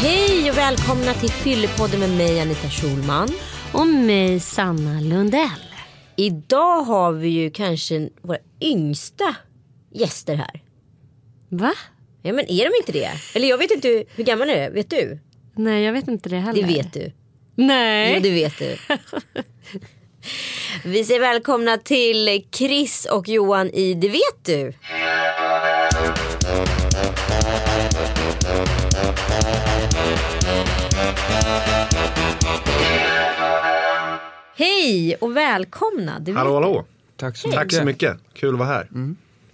Hej och välkomna till Fyllepodden med mig Anita Schulman. Och mig Sanna Lundell. Idag har vi ju kanske våra yngsta gäster här. Va? Ja men är de inte det? Eller jag vet inte, hur gammal är du? Vet du? Nej jag vet inte det heller. Det vet du. Nej. Ja det vet du. Vi säger välkomna till Chris och Johan i Det vet du. Hej och välkomna. Det vet Hallå hallå! Tack så Tack så mycket, kul att vara här.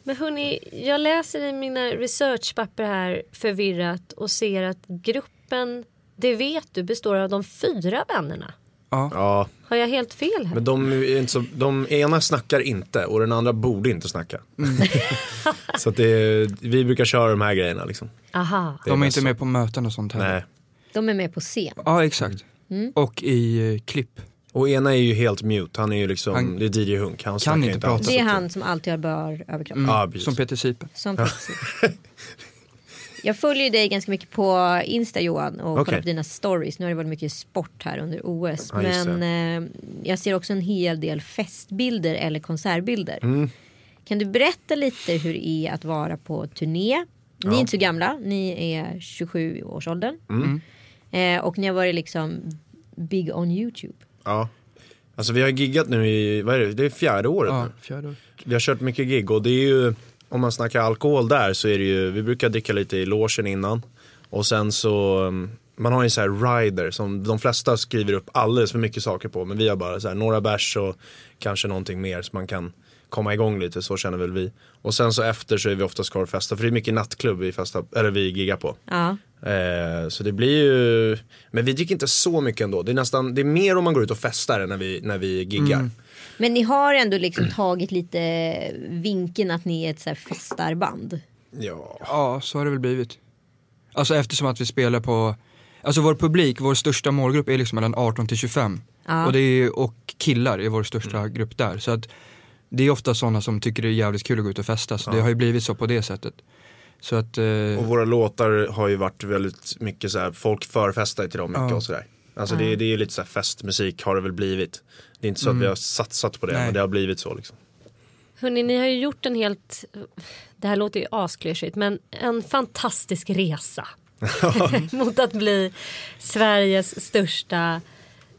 Men hörni, jag läser i mina researchpapper här förvirrat och ser att gruppen Det vet du består av de fyra vännerna. Ja, Har jag helt fel här? men de, är inte så, de ena snackar inte och den andra borde inte snacka. så att det, vi brukar köra de här grejerna liksom. Aha. Det De är inte så. med på möten och sånt heller. Nej. De är med på scen. Ja exakt. Mm. Och i eh, klipp. Och ena är ju helt mute, han är ju liksom, Han det är DJ Hunk. Han snackar inte prata. Det är han som alltid har bör överkropp. Ja, precis. Som Peter Sipen. Som Pepsi. Jag följer dig ganska mycket på Insta Johan och Okej. kollar på dina stories. Nu har det varit mycket sport här under OS. Ja, just men eh, jag ser också en hel del festbilder eller konsertbilder. Mm. Kan du berätta lite hur det är att vara på turné? Ni är inte så gamla, ni är 27 års åldern. Mm. Eh, och ni har varit liksom big on YouTube. Ja. Alltså vi har giggat nu i, vad är det, det är fjärde året Ja, nu. fjärde år. Vi har kört mycket gig och det är ju, om man snackar alkohol där så är det ju, vi brukar dricka lite i logen innan. Och sen så, um, man har ju en sån här rider som de flesta skriver upp alldeles för mycket saker på. Men vi har bara så här några bärs och kanske någonting mer så man kan komma igång lite, så känner väl vi. Och sen så efter så är vi oftast kvar och festar, för det är mycket nattklubb vi, festar, eller vi giggar på. Ja. Eh, så det blir ju, men vi dricker inte så mycket ändå. Det är nästan, det är mer om man går ut och festar än när vi, när vi giggar. Men ni har ändå liksom tagit lite vinkeln att ni är ett så här festarband. Ja. Ja, så har det väl blivit. Alltså eftersom att vi spelar på, alltså vår publik, vår största målgrupp är liksom mellan 18 till 25. Ja. Och, det är, och killar är vår största grupp där. Så att det är ofta sådana som tycker det är jävligt kul att gå ut och festa. Så det har ju blivit så på det sättet. Så att, eh, Och våra låtar har ju varit väldigt mycket så här, folk förfestar till dem mycket Ja. och sådär. Alltså det, det är ju lite så här festmusik har det väl blivit. Det är inte så att vi har satsat på det, Nej. men det har blivit så liksom. Hörni, ni har ju gjort en helt, det här låter ju asklyschigt, men en fantastisk resa. Mot att bli Sveriges största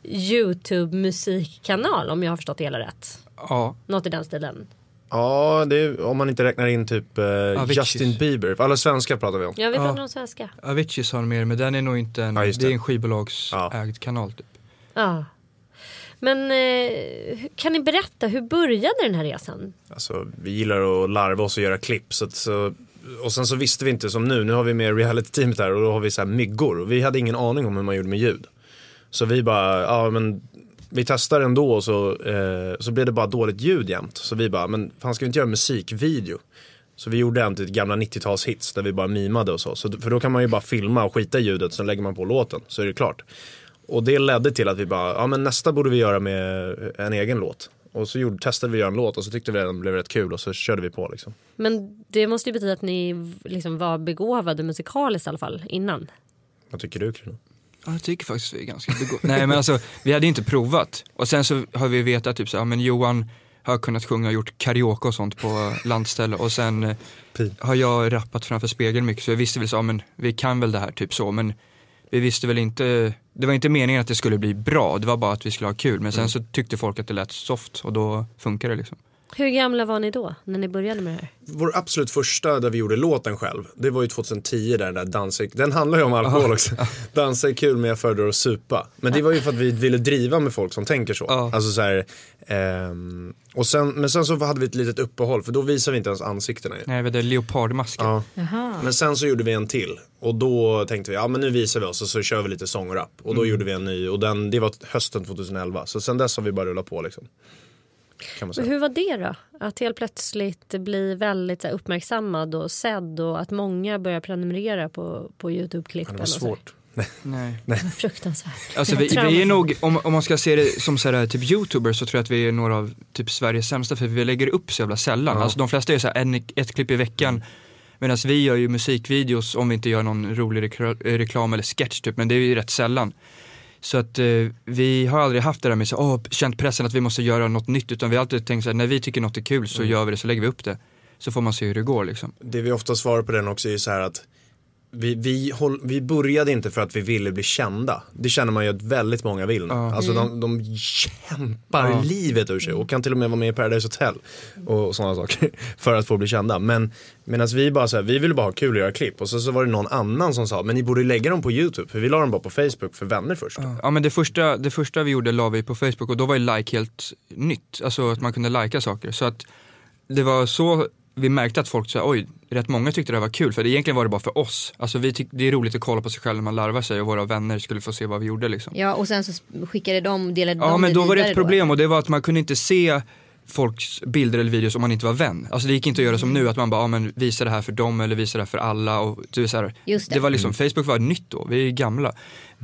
YouTube-musikkanal om jag har förstått det hela rätt. ja, Något i den stilen. Ja, det är, om man inte räknar in typ eh. Justin Bieber. Alla svenska pratar vi om. Jag vet Ja. inte om svenska. Avicii har mer, men den är nog inte en, Ja, just det är det. en skivbolagsägd kanal typ. Ja. Men eh, kan ni berätta, hur började den här resan? Alltså, vi gillar att larva oss och göra klipp. Så att, så, och sen så visste vi inte som nu, nu har vi med reality-teamet här och då har vi så här myggor. Och vi hade ingen aning om hur man gjorde med ljud. Så vi bara, ja men vi testar ändå och så, eh, så blev det bara dåligt ljud jämt. Så vi bara, men fan ska vi inte göra musikvideo? Så vi gjorde en till gamla 90-talshits där vi bara mimade och så. så. För då kan man ju bara filma och skita i ljudet, sen lägger man på låten så är det klart. Och det ledde till att vi bara, ja men nästa borde vi göra med en egen låt. Och så gjorde, testade vi att göra en låt och så tyckte vi att den blev rätt kul och så körde vi på liksom. Men det måste ju betyda att ni liksom var begåvade musikaliskt i alla fall innan. Vad tycker du Kron? Ja, jag tycker faktiskt vi är ganska begåvade. Nej men alltså, vi hade inte provat. Och sen så har vi vetat typ så, ja men Johan har kunnat sjunga och gjort karaoke och sånt på landställe och sen eh, Pi. har jag rappat framför spegeln mycket så jag visste väl så, ja men vi kan väl det här typ så men vi visste väl inte, det var inte meningen att det skulle bli bra, det var bara att vi skulle ha kul men sen så tyckte folk att det lät soft och då funkar det liksom. Hur gamla var ni då när ni började med det här? Vår absolut första där vi gjorde låten själv, det var ju 2010 där den där dansa, den handlar ju om alkohol också. Dansa är kul men jag föredrar att supa. Men det var ju för att vi ville driva med folk som tänker så. Ja. Alltså så här, ehm, och sen, men sen så hade vi ett litet uppehåll för då visade vi inte ens ansiktena ju. Nej, det är leopardmasken. Ja. Men sen så gjorde vi en till och då tänkte vi, ja men nu visar vi oss och så kör vi lite sång och rap. Och då gjorde vi en ny och den, det var hösten 2011. Så sen dess har vi bara rullat på liksom. Hur var det då? Att helt plötsligt bli väldigt uppmärksammad och sedd och att många börjar prenumerera på, på Youtube-klippen. Det var svårt. Nej. Var fruktansvärt. Alltså vi, vi är nog, om, om man ska se det som så här, typ youtubers så tror jag att vi är några av typ Sveriges sämsta för vi lägger upp så jävla sällan. Ja. Alltså de flesta gör så här en, ett klipp i veckan. Medan vi gör ju musikvideos om vi inte gör någon rolig reklam eller sketch typ, men det är ju rätt sällan. Så att eh, vi har aldrig haft det där med så, åh, känt pressen att vi måste göra något nytt utan vi har alltid tänkt så här, när vi tycker något är kul så gör vi det, så lägger vi upp det. Så får man se hur det går liksom. Det vi ofta svarar på den också är ju så här att vi, vi, håll, vi började inte för att vi ville bli kända. Det känner man ju att väldigt många vill nu. Ja. Alltså de, de kämpar Ja. livet ur sig och kan till och med vara med i Paradise Hotel och sådana saker för att få bli kända. Men medan vi bara så här, vi ville bara ha kul och göra klipp och så, så var det någon annan som sa, men ni borde lägga dem på YouTube. För vi la dem bara på Facebook för vänner först. Ja men det första, det första vi gjorde la vi på Facebook och då var ju like helt nytt. Alltså att man kunde likea saker. Så att det var så vi märkte att folk sa oj, rätt många tyckte det här var kul. För det, egentligen var det bara för oss. Alltså vi tyck, det är roligt att kolla på sig själv när man larvar sig och våra vänner skulle få se vad vi gjorde liksom. Ja och sen så skickade de, delade Ja de men det då var det ett problem och det var att man kunde inte se folks bilder eller videos om man inte var vän. Alltså det gick inte att göra som nu att man bara, ja men visa det här för dem eller visa det här för alla och du, så här, Just det. det var liksom, Facebook var nytt då, vi är gamla.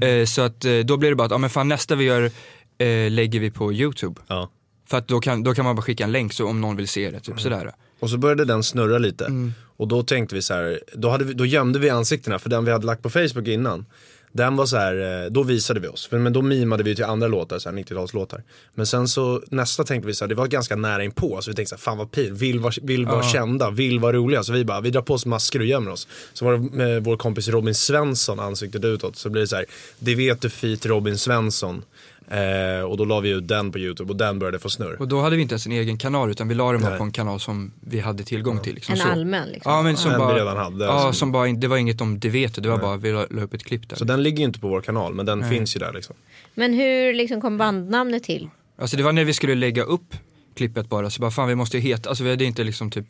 Eh, så att eh, då blev det bara att, ja men fan nästa vi gör eh, lägger vi på YouTube. Ja. För att då kan, då kan man bara skicka en länk så om någon vill se det, typ sådär. Och så började den snurra lite. Och då tänkte vi så här, då, hade vi, då gömde vi ansiktena för den vi hade lagt på Facebook innan. Den var så här, eh, då visade vi oss. För, men då mimade vi till andra låtar, så här 90-talslåtar. Men sen så nästa tänkte vi så här, det var ganska nära inpå. Så vi tänkte så här, fan vad pin, vill vara, vill vara Ja. kända, vill vara roliga. Så vi bara, vi drar på oss masker och gömmer oss. Så var det med vår kompis Robin Svensson ansiktet utåt. Så blir det så här, det vet du feat Robin Svensson. Eh, och då la vi ut den på YouTube och den började få snurr. Och då hade vi inte ens en egen kanal utan vi la den bara Nej. på en kanal som vi hade tillgång till. Liksom, En så. allmän liksom. Ja men som Den vi bara, redan hade, ja, alltså. som bara, in- det var inget om det vet du, det var bara vi la, la upp ett klipp där. Så den ligger ju inte på vår kanal men den Nej. finns ju där liksom. Men hur liksom kom bandnamnet till? Alltså det var när vi skulle lägga upp klippet bara, så bara fan vi måste ju heta, alltså vi hade inte liksom typ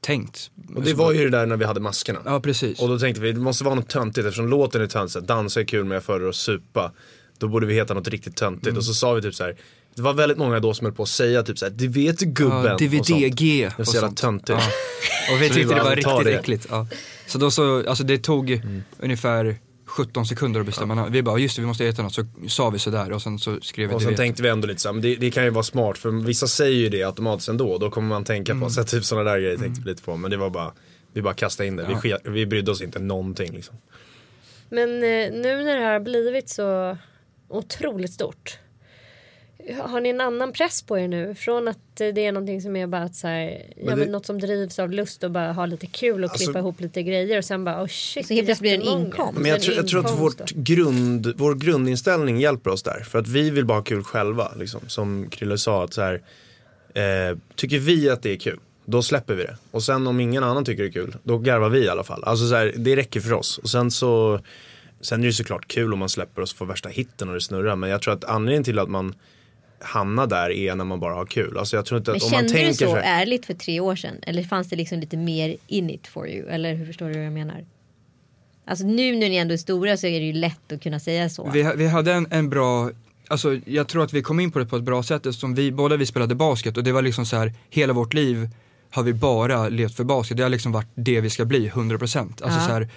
tänkt. Och det var ju det där när vi hade maskerna. Ja precis. Och då tänkte vi, det måste vara något töntigt eftersom låten är töntig. Dansa är kul men jag föredrar att supa. Då borde vi heta något riktigt töntigt. Mm. Och så sa vi typ så här. Det var väldigt många då som höll på att säga typ så här, det vet du gubben. ja, och sånt. DVD-G Det och så jävla töntigt. Ja. Och vi Så vi tyckte det var vi riktigt det. äckligt. Ja. Så då så, alltså det tog Mm. ungefär 17 sekunder att bestämma namn. Vi bara, just det vi måste heta något, så sa vi sådär och sen så skrev vi Och sen vet. tänkte vi ändå lite så här, men det, det kan ju vara smart för vissa säger ju det automatiskt ändå. Då kommer man tänka Mm. på, så typ sådana där grejer tänkte vi lite på. Men det var bara, vi bara kastade in det. Vi, Ja. ske, vi brydde oss inte någonting liksom. Men eh, nu när det här har blivit så otroligt stort. Har ni en annan press på er nu? Från att det är någonting som är bara att så här, ja, det- men något som drivs av lust och bara ha lite kul och Alltså- klippa ihop lite grejer och sen bara oh shit. Så helt plötsligt blir det en inkomst. Men jag, tror, jag tror att vårt grund, vår grundinställning hjälper oss där. För att vi vill bara ha kul själva. Liksom. Som Krille sa, att så här, eh, tycker vi att det är kul, då släpper vi det. Och sen om ingen annan tycker det är kul, då garvar vi i alla fall. Alltså så här, det räcker för oss. Och sen så, sen är det såklart kul om man släpper och så får värsta hitten och det snurrar. Men jag tror att anledningen till att man hamnar där är när man bara har kul. Alltså jag tror inte Men att om man kände tänker du så här- ärligt för tre år sedan? Eller fanns det liksom lite mer in it for you? Eller hur förstår du vad jag menar? Alltså nu när ni ändå är stora så är det ju lätt att kunna säga så. Vi, vi hade en, en bra, alltså jag tror att vi kom in på det på ett bra sätt eftersom vi, båda vi spelade basket och det var liksom så här, hela vårt liv har vi bara levt för basket. Det har liksom varit det vi ska bli, 100%. Alltså Ja. så här,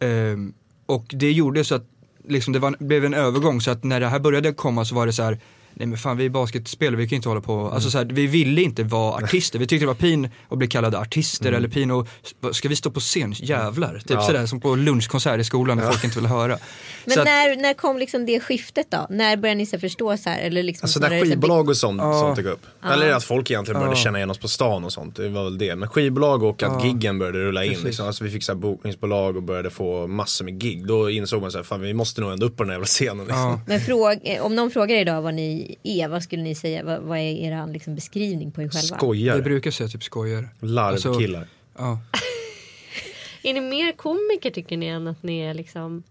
ehm, och det gjorde så att liksom det var, blev en övergång så att när det här började komma så var det så här Nej men fan vi är basketspelare, vi kan inte hålla på, alltså så här, vi ville inte vara artister, vi tyckte det var pin att bli kallade artister eller pin och, ska vi stå på scen, jävlar, typ Ja. sådär som på lunchkonsert i skolan när folk inte vill höra. Men att- när, när kom liksom det skiftet då? När började ni så förstå så här? Eller liksom Alltså när skivbolag och sånt, Ja. sånt dök upp. Eller att folk egentligen började Ja. känna igen oss på stan och sånt. Det var väl det. Men skivbolag och att Ja. giggen började rulla in. Precis. Liksom. Alltså vi fick så här bokningsbolag och började få massor med gig. Då insåg man så här, fan vi måste nog ändå upp på den här jävla scenen. Liksom. Ja. Men fråg, eh, om någon frågar idag vad ni ni är? Vad skulle ni säga? Vad, vad är er liksom beskrivning på er själva? Jag Skojare, brukar säga typ skojare. larvkillar. Ja. Är ni mer komiker tycker ni än att ni är liksom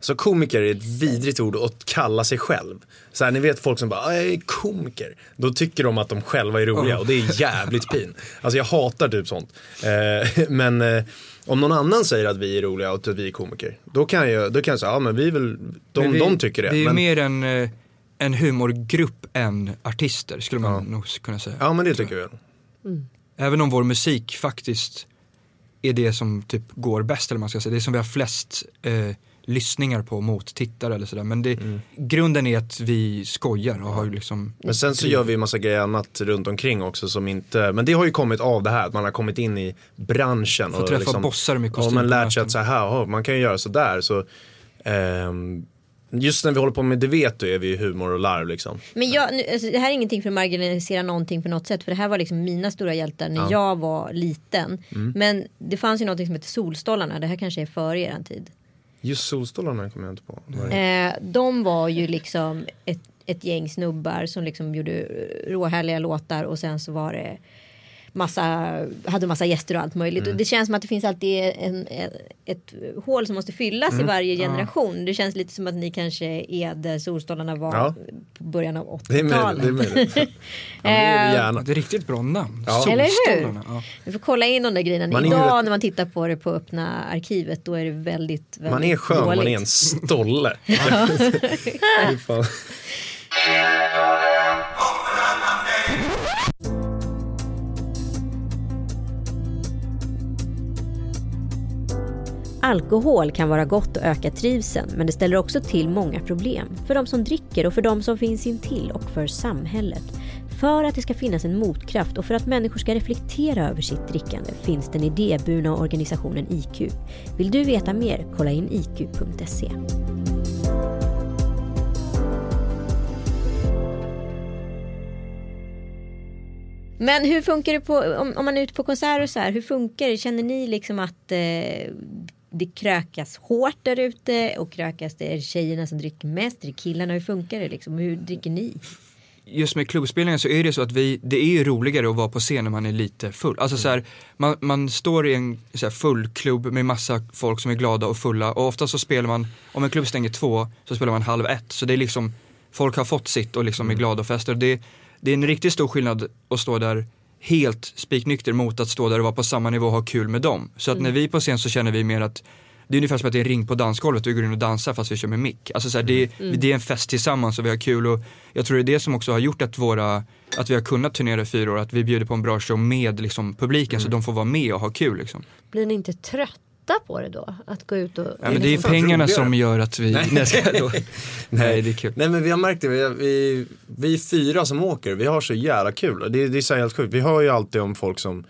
Så komiker är ett vidrigt ord att kalla sig själv. Så här, ni vet folk som bara, "Ah, jag är komiker. Då tycker de att de själva är roliga och det är jävligt pin. Alltså jag hatar typ sånt. Eh, men eh, om någon annan säger att vi är roliga och att vi är komiker. Då kan jag, då kan jag säga, ja men vi är väl, de, Men vi, de tycker det. Vi är men, mer en, eh, en humorgrupp än artister skulle man nog kunna säga. ja men det tycker jag. Även om vår musik faktiskt är det som typ går bäst eller man ska säga. Det är som vi har flest eh, lyssningar på mot tittare eller sådär. Men det, Mm. grunden är att vi skojar och har ju liksom Men sen så gör vi en massa grejer annat runt omkring också som inte, men det har ju kommit av det här att man har kommit in i branschen. Få träffa bossar med Ja kostym men på lärt sig att så här, ja, man kan ju göra sådär. Så, ehm, just när vi håller på med det vet du är vi humor och larv liksom. Men jag, nu, alltså, det här är ingenting för att marginalisera någonting på något sätt. För det här var liksom mina stora hjältar när jag var liten. Mm. Men det fanns ju någonting som heter Solstolarna. Det här kanske är före er tid. Just Solstolarna kommer jag inte på. Eh, de var ju liksom ett, ett gäng snubbar som liksom gjorde råhärliga låtar och sen så var det massa, hade massa gäster och allt möjligt. Mm. Och det känns som att det finns alltid en, ett, ett hål som måste fyllas Mm. i varje generation. Det känns lite som att ni kanske är där Solstolarna var Ja. på början av Det är möjligt. 80-talet. Det är möjligt. Ja, det är Eh, gärna. Det är riktigt bra namn. Ja. Eller hur? Solstolarna, Ja. Vi får kolla in de där grejerna. Man är Idag rätt- när man tittar på det på öppna arkivet då är det väldigt, väldigt Man är skön, dåligt. man är en stolle. Alkohol kan vara gott och öka trivseln men det ställer också till många problem. För de som dricker och för de som finns intill och för samhället. För att det ska finnas en motkraft och för att människor ska reflektera över sitt drickande finns den idéburna organisationen IQ. Vill du veta mer? Kolla in iq.se. Men hur funkar det på, om, om man är ute på konserter och så här, hur funkar det? Känner ni liksom att eh, det krökas hårt där ute och krökas det, är tjejerna som dricker mest, är det killarna, hur funkar det liksom? Hur dricker ni? just med klubbspelningar så är det så att vi, det är ju roligare att vara på scen när man är lite full. Alltså så här, man, man står i en så här, full klubb med massa folk som är glada och fulla och ofta så spelar man, om en klubb stänger två så spelar man halv ett. Så det är liksom, folk har fått sitt och liksom är glada och festar. Det, det är en riktigt stor skillnad att stå där helt spiknykter mot att stå där och vara på samma nivå och ha kul med dem. Så att när vi är på scen så känner vi mer att det är ungefär som att det är en ring på dansgolvet och vi går in och dansar fast vi kör med mick. Alltså så här, det, det är en fest tillsammans och vi har kul och jag tror det är det som också har gjort att våra, att vi har kunnat turnera i fyra år, att vi bjuder på en bra show med liksom, publiken så de får vara med och ha kul liksom. Blir ni inte trötta på det då? Att gå ut och... Ja, men det är fan pengarna roligare. som gör att vi, nej, nej det är kul. Nej men vi har märkt det, vi, vi, vi fyra som åker, vi har så jävla kul. Det, det är så helt sjukt. Vi hör ju alltid om folk som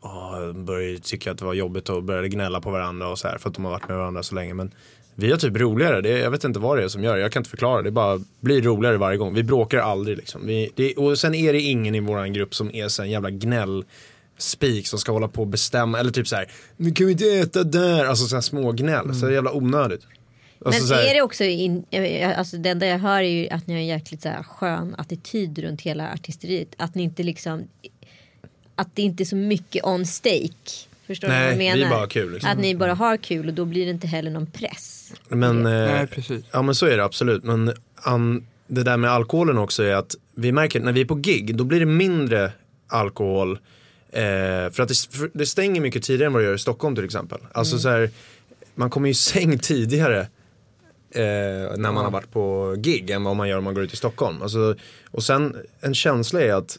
åh, börjar tycka att det var jobbigt och började gnälla på varandra och så här för att de har varit med varandra så länge. Men vi har typ roligare, det, jag vet inte vad det är som gör det, jag kan inte förklara. Det bara blir roligare varje gång. Vi bråkar aldrig liksom. Vi, det, och sen är det ingen i våran grupp som är så en jävla gnäll spik som ska hålla på och bestämma, eller typ så här, men kan vi inte äta där? Alltså sådana små gnäll, så det är jävla onödigt. Alltså, Men så här- är det också, in, alltså det enda jag hör är ju att ni har en jäkligt så här skön attityd runt hela artisteriet. Att ni inte liksom, att det inte är så mycket on stake. Förstår du vad jag Nej, menar? vi bara kul, liksom. Att ni bara har kul och då blir det inte heller någon press. Men, eh, Nej precis. Ja men så är det absolut. Men an, det där med alkoholen också är att vi märker att när vi är på gig då blir det mindre alkohol. Eh, för att det, för det stänger mycket tidigare än vad det gör i Stockholm till exempel. Alltså så här, man kommer ju i säng tidigare. Eh, när man har varit på gig än vad man gör om man går ut i Stockholm. Alltså, och sen en känsla är att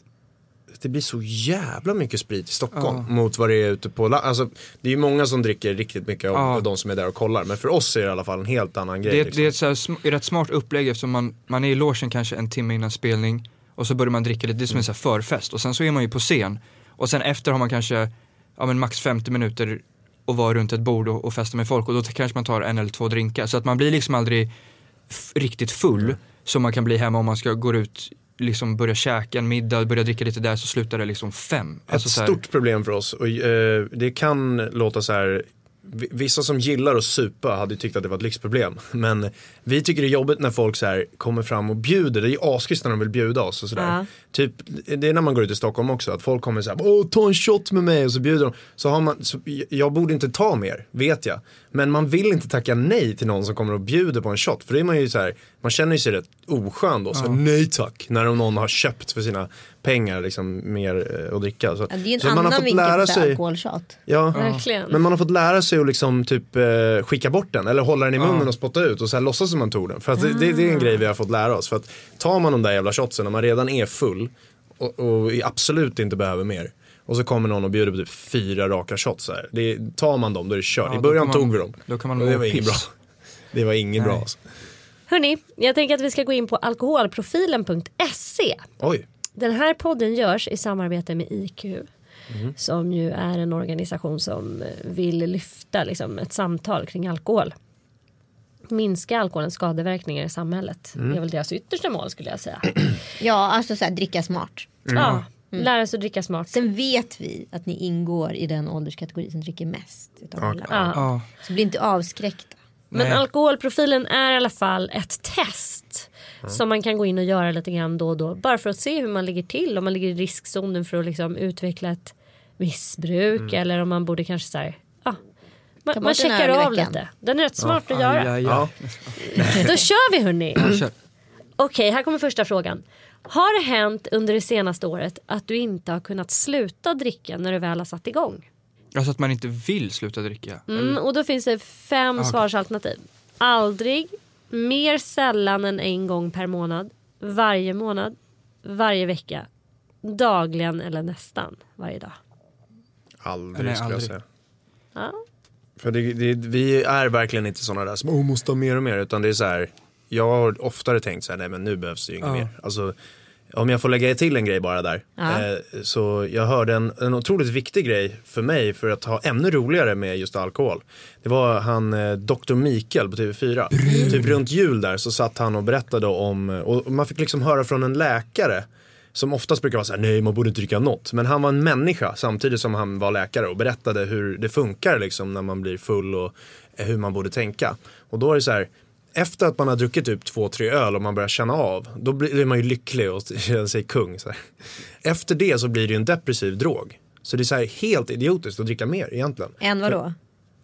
det blir så jävla mycket sprit i Stockholm Ja. mot vad det är ute på Alltså det är ju många som dricker riktigt mycket av, Ja. av de som är där och kollar. Men för oss är det i alla fall en helt annan grej. Det, är- liksom. det är ett så här, sm- rätt smart upplägg eftersom man, man är i logen kanske en timme innan spelning och så börjar man dricka lite, det är som en så här förfest och sen så är man ju på scen och sen efter har man kanske ja, men max 50 minuter och vara runt ett bord och, och festa med folk och då kanske man tar en eller två drinkar så att man blir liksom aldrig riktigt full som man kan bli hemma om man ska gå ut liksom börja käka en middag, börja dricka lite där så slutar det liksom fem. Ett Alltså så här- stort problem för oss och eh, det kan låta så här vissa som gillar att supa hade tyckt att det var ett lyxproblem. Men vi tycker det är jobbigt när folk så här kommer fram och bjuder. Det är ju askryst när de vill bjuda oss och sådär. Ja. Typ, det är när man går ut i Stockholm också. Att folk kommer så här, åh ta en shot med mig och så bjuder de. Så har man, så, jag borde inte ta mer, vet jag. Men man vill inte tacka nej till någon som kommer och bjuder på en shot. För då är man ju så här, man känner ju sig rätt oskön då. Så här, nej tack. När någon har köpt för sina pengar liksom mer eh, att dricka. Så, Ja, det är en så man har annan fått lära sig. alkoholshot. Ja. Verkligen. Men man har fått lära sig att liksom typ eh, skicka bort den eller hålla den i munnen och spotta ut och så här låtsas som man tog den. För att det, det, det är en grej vi har fått lära oss. För att tar man de där jävla shotsen när man redan är full och, och absolut inte behöver mer. Och så kommer någon och bjuder på typ fyra raka shots här. Det, tar man dem då är det kört. Ja, I början kan tog man- vi dem. då kan man det var inget bra. Det var inget bra alltså. Hörni, jag tänker att vi ska gå in på alkoholprofilen.se. Oj. Den här podden görs i samarbete med IQ. Mhm. Som ju är en organisation som vill lyfta liksom, ett samtal kring alkohol. Minska alkoholens skadeverkningar i samhället. Mm. Det är väl deras yttersta mål skulle jag säga. Ja, alltså så här, dricka smart. Ja, lära sig att dricka smart. Sen vet vi att ni ingår i den ålderskategori som dricker mest. Utav Ja. alla. Ja. Ja, Så bli inte avskräckta. Men Nej. alkoholprofilen är i alla fall ett test. Som man kan gå in och göra lite grann då och då. Bara för att se hur man ligger till. Om man ligger i riskzonen för att liksom utveckla ett missbruk. Eller om man borde kanske så här, ja, man, man checkar av veckan. lite. Den är rätt smart att aj, göra. aj. Ja. Då kör vi hörni. Okej, här kommer första frågan. Har det hänt under det senaste året att du inte har kunnat sluta dricka när du väl har satt igång? Alltså att man inte vill sluta dricka. Mm, och då finns det fem okej. svarsalternativ. Aldrig, mer sällan än en gång per månad, varje månad, varje vecka, dagligen eller nästan varje dag. Aldrig Nej, skulle jag aldrig. säga. Ja. För det, det, vi är verkligen inte sådana där som oh, måste ha mer och mer. Utan det är så här. Jag har oftare tänkt så här, nej men nu behövs det ju inget Ja. mer. Alltså, om jag får lägga till en grej bara där. Ja. Eh, så jag hörde en, en otroligt viktig grej för mig för att ha ännu roligare med just alkohol. Det var han eh, Dr. Mikael på TV4. Typ runt jul där så satt han och berättade om, och man fick liksom höra från en läkare som oftast brukar vara så här, nej man borde inte dricka något. Men han var en människa samtidigt som han var läkare och berättade hur det funkar liksom när man blir full och hur man borde tänka. Och då är det så här, efter att man har druckit typ två, tre öl och man börjar känna av, då blir man ju lycklig och känner sig kung. Så här. Efter det så blir det ju en depressiv drog. Så det är så här helt idiotiskt att dricka mer egentligen. Än vadå?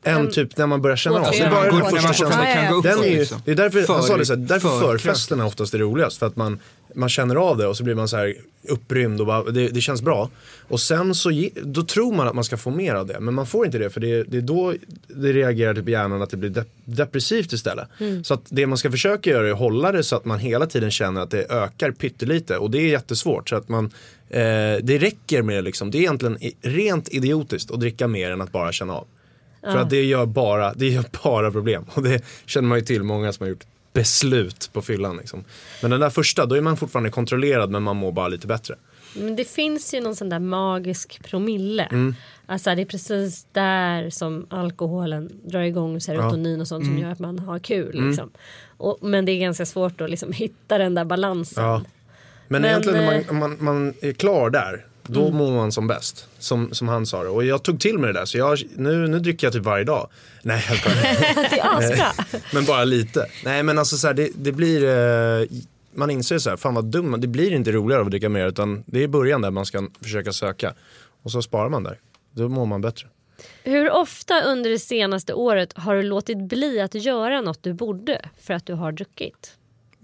Än typ när man börjar känna av. tre Så det är bara öl. den Går- första man fortfarande kan gå Den är ju, liksom. det är därför, han sa det så här, För- därför för förfesterna oftast är roligast. För att man, man känner av det och så blir man så här upprymd och bara, det, det känns bra. Och sen så då tror man att man ska få mer av det. Men man får inte det för det, det är då det reagerar typ hjärnan att det blir dep depressivt istället. Så att det man ska försöka göra är att hålla det så att man hela tiden känner att det ökar pyttelite. Och det är jättesvårt. Så att man, eh, det räcker med liksom, det är egentligen rent idiotiskt att dricka mer än att bara känna av. För att det gör, bara, det gör bara problem. Och det känner man ju till många som har gjort beslut på fyllan. Liksom. Men den där första, då är man fortfarande kontrollerad men man mår bara lite bättre. Men det finns ju någon sån där magisk promille. Mm. Alltså det är precis där som alkoholen drar igång serotonin och sånt som Mm. gör att man har kul. Liksom. Och, men det är ganska svårt att liksom hitta den där balansen. Ja. Men, Men, egentligen när eh, man, man, man är klar där, då mår man som bäst. Som, som han sa det. Och jag tog till mig det där så jag, nu, nu dricker jag typ varje dag. Nej, jag skojar. Det är asbra. men bara lite. Nej men alltså så här, det, det blir, eh, man inser så här, fan vad dum det blir inte roligare av att dricka mer utan det är i början där man ska försöka söka. Och så sparar man där. Då mår man bättre. Hur ofta under det senaste året har du låtit bli att göra något du borde för att du har druckit?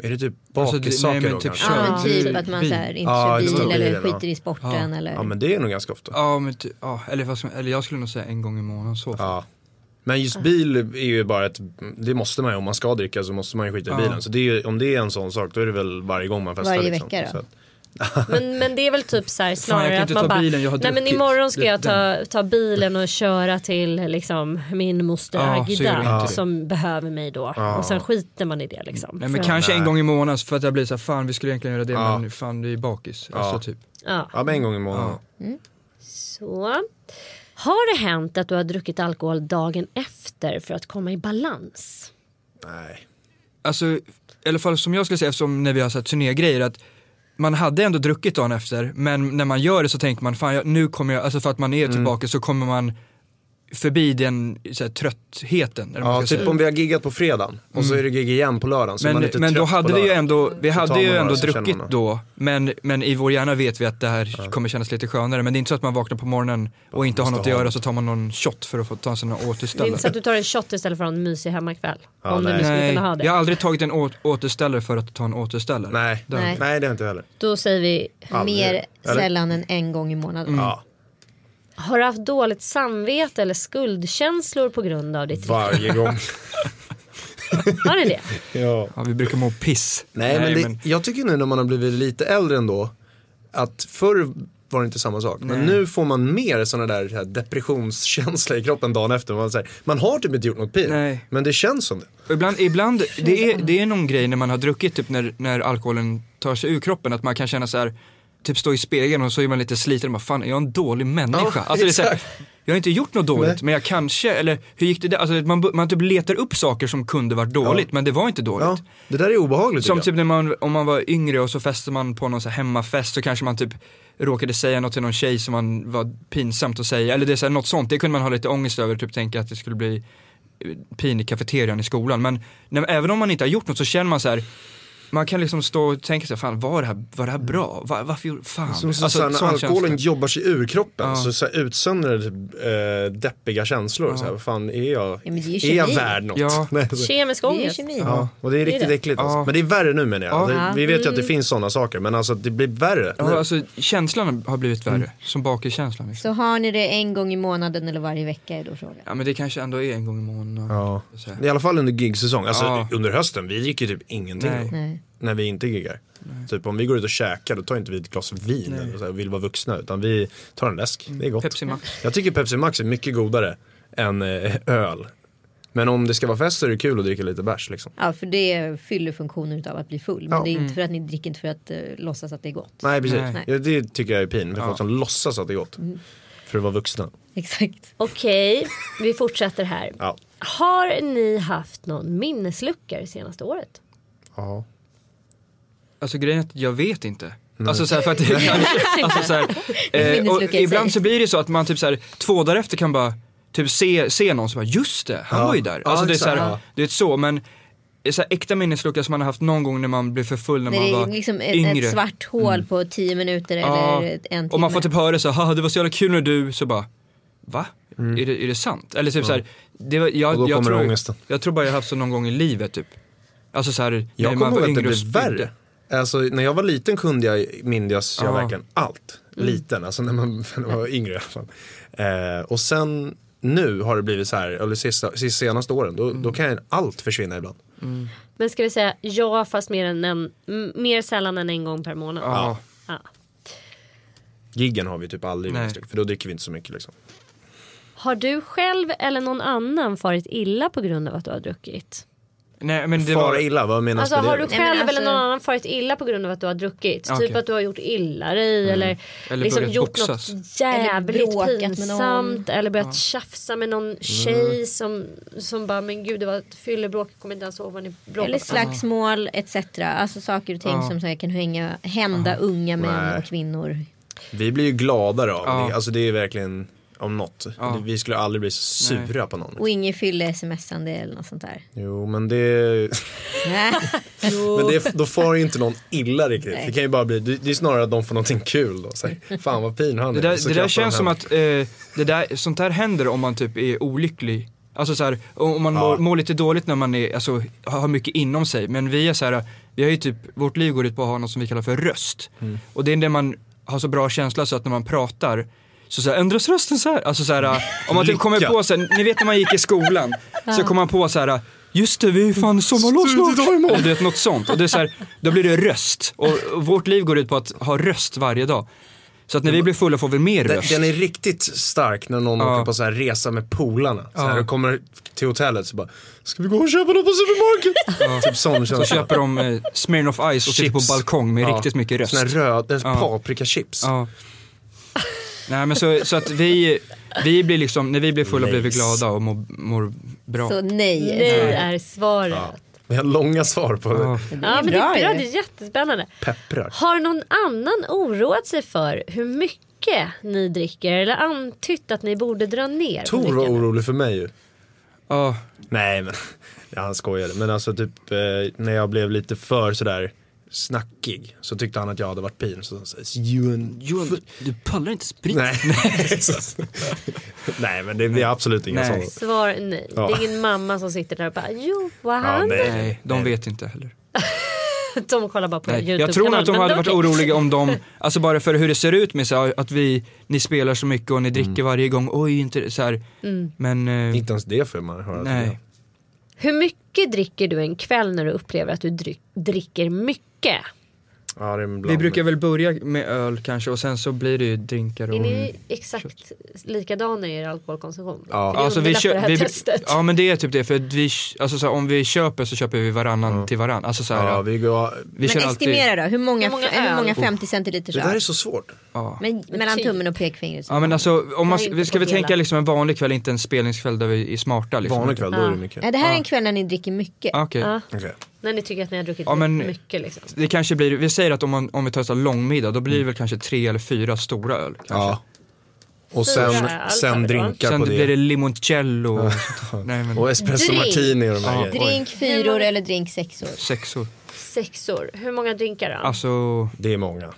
Är det typ Alltså, bakissaker nej, men då typ kanske? Ja, men typ bil. att man så här, inte Ja, kör bil eller bilen, skiter i sporten. Eller... Ja men det är nog ganska ofta. Ja, men ty, ja, eller, som, eller jag skulle nog säga en gång i månaden så. Ja. Men just bil är ju bara ett, det måste man ju om man ska dricka så måste man ju skita i Ja. bilen. Så det är, om det är en sån sak då är det väl varje gång man festar. Varje liksom. vecka då? Så Men, men det är väl typ så här snarare kan att man bara bilen, Nej men druckit." imorgon ska jag ta, ta bilen och köra till liksom min moster Ja, så du Agda det. som behöver mig då. Och sen skiter man i det liksom. Nej men kanske en Nej. gång i månaden för att jag blir så här, fan vi skulle egentligen göra det Ja. men fan det är bakis. Ja. Alltså typ. Ja. ja men en gång i månaden. Ja. Så. Har det hänt att du har druckit alkohol dagen efter för att komma i balans? Nej. Alltså i alla fall som jag skulle säga eftersom när vi har sett turnégrejer att man hade ändå druckit dagen efter men när man gör det så tänker man fan jag, nu kommer jag, alltså för att man är Mm. tillbaka så kommer man förbi den så här, tröttheten. Ja, typ säga. om vi har giggat på fredagen och så är det gig igen på lördagen. Så är man Men, men då hade vi ju ändå, vi hade ju ändå druckit då, men, men i vår hjärna vet vi att det här kommer kännas lite skönare. Men det är inte så att man vaknar på morgonen och inte har något att ha göra något. så tar man någon shot för att få ta sig några Det är inte så återställare. att du tar en shot istället för en mysig hemmakväll. Ja, om du nej. skulle Nej, kunna ha det. jag har aldrig tagit en å- återställare för att ta en återställare. Nej. Det har jag Nej. inte. Nej, det har inte jag heller. Då säger vi, Aldrig. Mer Eller? sällan än en gång i månaden. Ja, har du haft dåligt samvete eller skuldkänslor på grund av ditt varje gång. Har ni det? ja. Ja, vi brukar må piss. Nej, men, det, jag tycker nu när man har blivit lite äldre ändå, att förr var det inte samma sak. Men nu får man mer sådana där här depressionskänsla i kroppen dagen efter. Man, säger, man har typ inte gjort något pin, Nej. men det känns som det. Och Ibland, ibland det, är, det är någon grej när man har druckit, typ när, när alkoholen tar sig ur kroppen, att man kan känna så här, typ stå i spegeln och så är man lite sliten och bara, fan är jag en dålig människa? Ja, alltså det är här, jag har inte gjort något dåligt, Nej. men jag kanske, eller hur gick det där? Alltså man, man typ letar upp saker som kunde varit dåligt, Ja. men det var inte dåligt. Ja, det där är obehagligt Som typ när man, om man var yngre och så festade man på någon så hemmafest så kanske man typ råkade säga något till någon tjej som man var pinsamt att säga, eller det är så här, något sånt, det kunde man ha lite ångest över, typ tänka att det skulle bli eh, pin i kafeterian i skolan. Men när, även om man inte har gjort något så känner man så här man kan liksom stå och tänka sig, fan var det här, var det här bra? Var, varför gjorde, fan? Som så, Alltså, så här, när alkoholen jobbar sig ur kroppen Ja. så, så utsöndrar det typ, eh, deppiga känslor. Så här, vad fan är jag? Ja, det är är jag kemi. värd något? Ja. Nej, så- Kemisk Det är ångest. Ja, och det är riktigt det. äckligt alltså. Ja. Men det är värre nu menar jag. Ja. Det, vi vet ju att Mm. det finns sådana saker men alltså det blir värre. Ja, alltså känslan har blivit värre, Mm. som bakiskänslan. Liksom. Så har ni det en gång i månaden eller varje vecka är då frågan. Ja men det kanske ändå är en gång i månaden. Ja. Så här. I alla fall under gigsäsong. Alltså Ja. under hösten, vi dricker ju typ ingenting Nej. När vi inte giggar. Typ om vi går ut och käkar då tar inte vi ett glas vin Nej. eller så här, och vill vara vuxna utan vi tar en läsk. Det är gott. Pepsi Max. Jag tycker Pepsi Max är mycket godare än eh, öl. Men om det ska vara fest så är det kul att dricka lite bärs liksom. Ja för det fyller funktionen utav att bli full. Men Ja. det är inte Mm. för att ni dricker inte för att uh, låtsas att det är gott. Nej precis. Nej. Ja, det tycker jag är pin. För Ja. folk som låtsas att det är gott. För att vara vuxna. Exakt. Okej, vi fortsätter här. Ja. Har ni haft någon minneslucka det senaste året? ja. Alltså grejen är att jag vet inte. Alltså så här, för att alltså, så här, eh, och ibland så blir det så att man typ så här, två dagar efter kan bara typ se, se någon som bara just det, han Ja. var ju där. Ja, Alltså det är så exakt. här, Ja. det är så men så här, äkta minneslucka som man har haft någon gång när man blev för full när När man det var är liksom ett, yngre. ett svart hål på tio minuter Ja. eller en timme. Och man får typ höra så, haha det var så jävla kul när du, så bara Va? Är, det, är det sant? Eller typ så här, det var, jag, Och då jag, kommer tror, ångesten. jag tror bara jag har haft så någon gång i livet typ. Alltså så här, när Jag man kommer var ihåg att det yngre och blev spydde. värre. Alltså när jag var liten kunde jag, mindes jag Ja. verkligen allt. Liten, alltså när man, när man var yngre i alla fall. Eh, och sen nu har det blivit så här, eller sista, sista senaste åren, då, då kan allt försvinna ibland. Men ska vi säga ja fast mer, än en, mer sällan än en gång per månad? Ja. Ja. Giggen har vi typ aldrig Nej. minst, för då dricker vi inte så mycket liksom. Har du själv eller någon annan farit illa på grund av att du har druckit? Nej men det Fara var, illa, vad menas Alltså med det? har du själv Nej, men eller alltså- någon annan farit illa på grund av att du har druckit? Okej. Typ att du har gjort illa dig eller, Eller liksom gjort boxas. något jävligt Eller pinsamt någon. eller börjat tjafsa med någon tjej som, som bara men gud det var ett fyllebråk, jag kommer inte ens ihåg vad ni bråkade Eller om." slagsmål etc. Alltså saker och ting Ja. som så här kan hänga, hända unga män Nej. och kvinnor. Vi blir ju gladare av Ja. det, alltså det är verkligen om något. Ja. Vi skulle aldrig bli så sura på någon. Och ingen fylle smsande eller något sånt där. Jo men det, Nej. men det, då får ju inte någon illa riktigt. Nej. Det kan ju bara bli, det det är snarare att de får någonting kul då. Så här, Fan vad fin han är. det där, det där känns som att eh, det där, sånt där händer om man typ är olycklig. Alltså så här, om man Ja. mår, mår lite dåligt när man är, alltså, har mycket inom sig. Men vi är så här, vi har ju typ, vårt liv går ut på att ha något som vi kallar för röst. Mm. Och det är när man har så bra känsla så att när man pratar så, så här, ändras rösten så här. Alltså så här, om man typ kommer på så här, ni vet när man gick i skolan, så kommer man på så här, just det vi är ju fan sommarlov snart. Eller du vet något sånt. Och det är så här, då blir det röst. Och, och vårt liv går ut på att ha röst varje dag. Så att när vi blir fulla får vi mer Den, röst. den är riktigt stark när någon Ja. åker på så här resa med polarna. Så här, Ja. och kommer till hotellet så bara Ska vi gå och köpa något på supermarket? Typ sån Så känsla. köper de eh, Smirnoff Ice och sitter på Chips. balkong med Ja. riktigt mycket röst. Såna här röda Ja. paprikachips. Nej men så, så att vi, vi blir liksom, när vi blir fulla blir vi glada och mår, mår bra. Så nej. Nej är svaret. Ja. Vi har långa svar på det. Ja. Men det är bra, det är jättespännande. Pepprar. Har någon annan oroat sig för hur mycket ni dricker eller antytt att ni borde dra ner Tor var orolig för mig ju. Ja, Nej men, ja, han skojade. Men alltså typ eh, när jag blev lite för sådär snackig så tyckte han att jag hade varit pin. Så han sa, Johan, Johan, du pallar inte sprit. Nej. Nej men det blir absolut inga Nej. sådana. Svar nej. Ja. Det är ingen mamma som sitter där och bara Johan. Ja, nej. Nej, de vet inte heller. De kollar bara på Nej. YouTube Jag tror att de hade varit oroliga om de, alltså bara för hur det ser ut med så här, att vi, ni spelar så mycket och ni dricker varje gång, oj inte så här. Mm. Men, eh, Inte ens det får man höra. nej. Hur mycket dricker du en kväll när du upplever att du dricker mycket? Ja, det är en Vi brukar väl börja med öl kanske och sen så blir det ju drinkar och... Är ni exakt likadana i er alkoholkonsumtion? Ja. Det Alltså vi det vi, testet. ja men det är typ det, för vi, alltså så här, om vi köper så köper vi varannan till varann. Alltså så här, Ja, vi går... vi Men kör alltid, estimera då, hur många, Hur många hur många öl? 50 centiliters Det där är öl? så svårt. ja. Men mellan tummen och pekfingret. Ja men alltså om man, vi ska vi tänka liksom en vanlig kväll, inte en spelningskväll där vi är smarta liksom. Vanlig kväll, då är det Ja. mycket. Nej, det här är Ja. en kväll när ni dricker mycket. Okej. Ja, Okej. När ni tycker att ni har druckit Ja, men- mycket liksom. Det kanske blir, vi säger att om, man, om vi tar en långmiddag, då blir det väl kanske tre eller fyra stora öl. Kanske. Ja. Och Fyra sen, sen tar vi då. drinkar Sen på blir det. det limoncello. Nej, men, Och espresso Drink. martini och de här Ja. Drink fyror eller drink sexor. sexor. Sexor, hur många drinkar då? Alltså Det är många.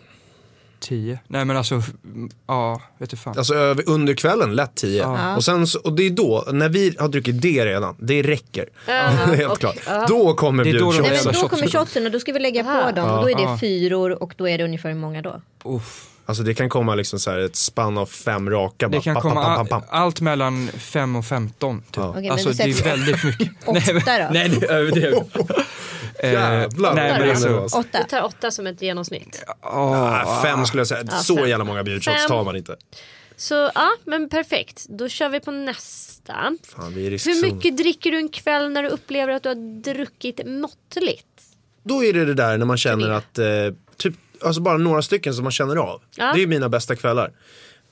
Tio. Nej men alltså, ja, vet du fan. Alltså över, under kvällen, lätt 10. Ja. Och, sen, och det är då, när vi har druckit det redan, det räcker. Är helt okej. klart. Ja. Då kommer Det är då de bjudshots. Nej, men då kommer shotsen och då ska vi lägga på dem och då är det Ja. fyror och då är det ungefär hur många då? Uff. Alltså det kan komma liksom så här ett spann av fem raka. Det bara, kan pam, komma pam, pam. allt mellan 5 och 15 typ. Ja. Men alltså det är väldigt mycket. Åtta nej, då? nej det är överdrivet. Eh, Jävlar, nej men alltså. Du Åtta. tar åtta som ett genomsnitt. Ah, fem skulle jag säga. Ja, Så fem. jävla många bjudshots Fem. tar man inte. Så ja, men perfekt. Då kör vi på nästa. Fan, vi är Hur mycket dricker du en kväll när du upplever att du har druckit måttligt? Då är det det där när man känner att, eh, typ, alltså bara några stycken som man känner av. Ja. Det är mina bästa kvällar.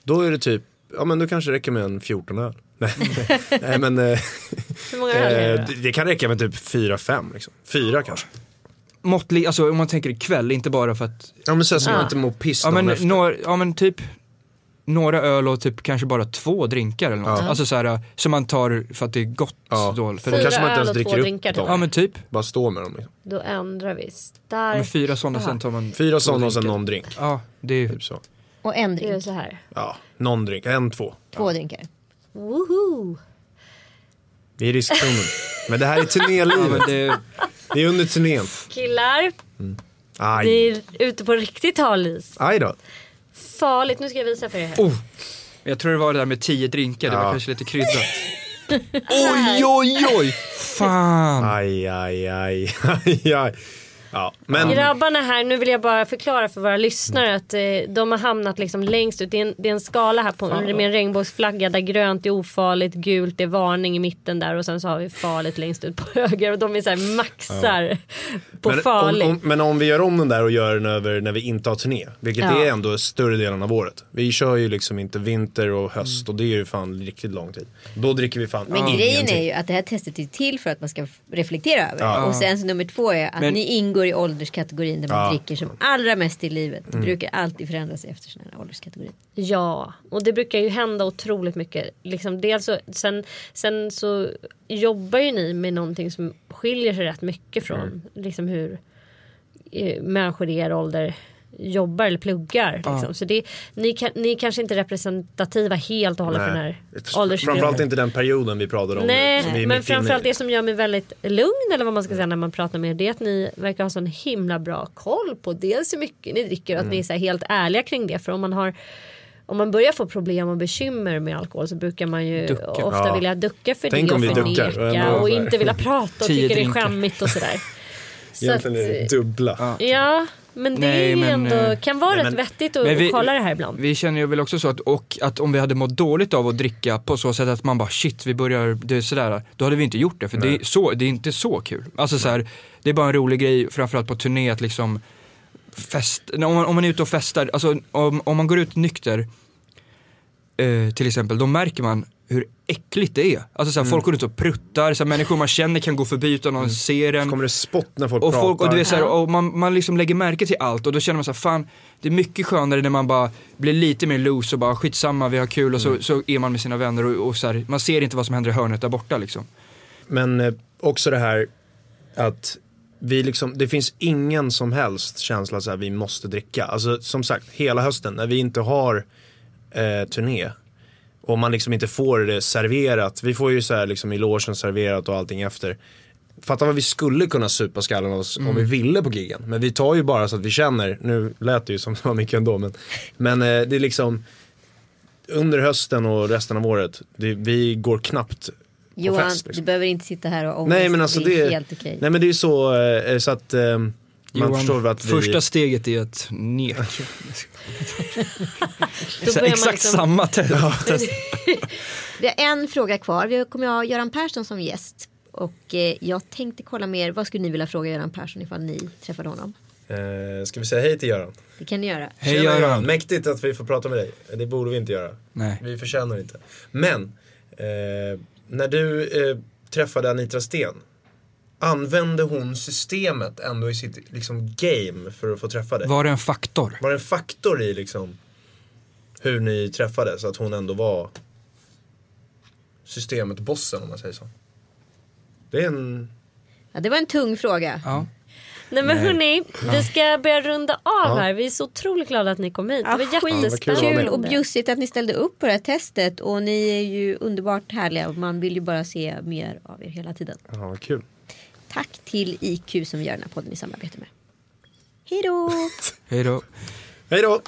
Då är det typ, ja men då kanske det räcker med en 14 öl. Nej, Nej men eh, Hur många öl är eh, det det- det kan räcka med typ 4-5 liksom. Fyra kanske. måttlig, alltså om man tänker ikväll, inte bara för att, Ja men så som Ja. man inte mår piss ja dagen men, efter. några, ja men typ några öl och typ kanske bara två drinkar eller något. Ja. Alltså så här, som man tar för att det är gott. Ja. Då, för det, kanske man inte öl och dricker två upp drinkar då. ja men typ, Bara stå med dem. Liksom. Då ändrar vi. ja, men Starkt. fyra sådana sen tar man Fyra sådana och sen drinkar. någon drink. Ja, det är Typ så. Och en Det är drink. så här. Ja, någon drink. En, två. Två drinkar. Woho! Vi är riskzonen. men det här är turnélivet. det, Det är under turnén. Killar, Aj. ni är ute på riktigt hal is. Aj då. Farligt, nu ska jag visa för er här. oh, jag tror det var det där med tio drinkar, det var Ja. kanske lite kryddat. oj, oj, oj! Fan! Aj, aj, aj, aj, aj. Ja, men Grabbarna här, nu vill jag bara förklara för våra lyssnare att eh, de har hamnat liksom längst ut. Det är en, det är en skala här på, med en regnbågsflagga där grönt är ofarligt, gult är varning i mitten där och sen så har vi farligt längst ut på höger och de är så här maxar på men, farligt. om, om, men om vi gör om den där och gör den över när vi inte har turné, vilket Ja. är ändå större delen av året. Vi kör ju liksom inte vinter och höst och det är ju fan riktigt lång tid. Då dricker vi fan Men ingenting. grejen är ju att det här testet är till för att man ska reflektera över. Ja. Och sen så nummer två är att Men- ni ingår i ålderskategorin där man Ja. dricker som allra mest i livet. Mm. Det brukar alltid förändras efter sådana här ålderskategorier. Ja, och det brukar ju hända otroligt mycket. Liksom dels så, sen, sen så jobbar ju ni med någonting som skiljer sig rätt mycket från Mm. liksom hur eh, människor i er ålder jobbar eller pluggar. Liksom. Så det, ni, ni kanske inte är representativa helt och hållet för den här åldersgruppen. Framförallt inte den perioden vi pratade om nu, Nej, är men framförallt det som gör mig väldigt lugn eller vad man ska säga när man pratar med er. Det är att ni verkar ha sån himla bra koll på dels hur mycket ni dricker och att Mm. ni är så här helt ärliga kring det. För om man har om man börjar få problem och bekymmer med alkohol så brukar man ju Ducka. ofta Ja. vilja ducka för Tänk det och förneka och, inte vilja prata och tycker det är skämmigt och sådär. Så Egentligen är det dubbla. ja, men det Nej, är ju men, ändå, eh, kan vara nej, rätt men- vettigt att vi- kolla det här ibland. Vi känner ju väl också så att, och att om vi hade mått dåligt av att dricka på så sätt att man bara shit, vi börjar, det är sådär, då hade vi inte gjort det. För det är, så, det är inte så kul. Alltså så här, det är bara en rolig grej, framförallt på turné, att liksom fest, om man, om man är ute och festar, alltså om, om man går ut nykter, eh, till exempel, då märker man hur äckligt det är. Alltså så här, folk går ut och pruttar, så här, människor man känner kan gå förbi utan att ser en. Kommer det spott när folk Och, pratar? folk, och, du vet, så här, Ja. och man, man liksom lägger märke till allt och då känner man så här, fan det är mycket skönare när man bara blir lite mer loose och bara skitsamma vi har kul och så, Mm. så är man med sina vänner och, och så här, man ser inte vad som händer i hörnet där borta liksom. Men eh, också det här att vi liksom, det finns ingen som helst känsla så här vi måste dricka. Alltså som sagt, hela hösten när vi inte har eh, turné och man liksom inte får det serverat. Vi får ju så här liksom i logen serverat och allting efter. Fatta vad vi skulle kunna supa skallen oss om vi ville på giggen. Men vi tar ju bara så att vi känner, nu lät det ju som det var mycket ändå men, men eh, det är liksom under hösten och resten av året, det, vi går knappt Johan, fest. Liksom. du behöver inte sitta här och ångest. Nej men alltså det, är helt okej. nej men det är ju så, eh, så att eh, man Johan, att vi, Första steget är att nek. Då Så börjar man exakt liksom- samma test. Vi har en fråga kvar. Vi kommer ha Göran Persson som gäst. Och eh, jag tänkte kolla med er, vad skulle ni vilja fråga Göran Persson ifall ni träffade honom? eh, ska vi säga hej till Göran? Det kan ni göra. Hej Tjena, Göran. Mäktigt att vi får prata med dig. Det borde vi inte göra. Nej. Vi förtjänar inte. Men, eh, när du eh, träffade Anitra Sten, använde hon systemet ändå i sitt liksom, game för att få träffa dig? Var det en faktor? Var det en faktor i liksom hur ni träffades? Att hon ändå var systemet, bossen om man säger så? Det är en... Ja, det var en tung fråga. Ja. Nej men Nej. hörni, vi ska börja runda av här. Vi är så otroligt glada att ni kom hit. Det var Ja, jättespännande. med. Kul och bjussigt att ni ställde upp på det här testet och ni är ju underbart härliga och man vill ju bara se mer av er hela tiden. Ja, vad kul. Tack till IQ som gör den här podden i samarbete med. Hej då! Hej då! Hej då!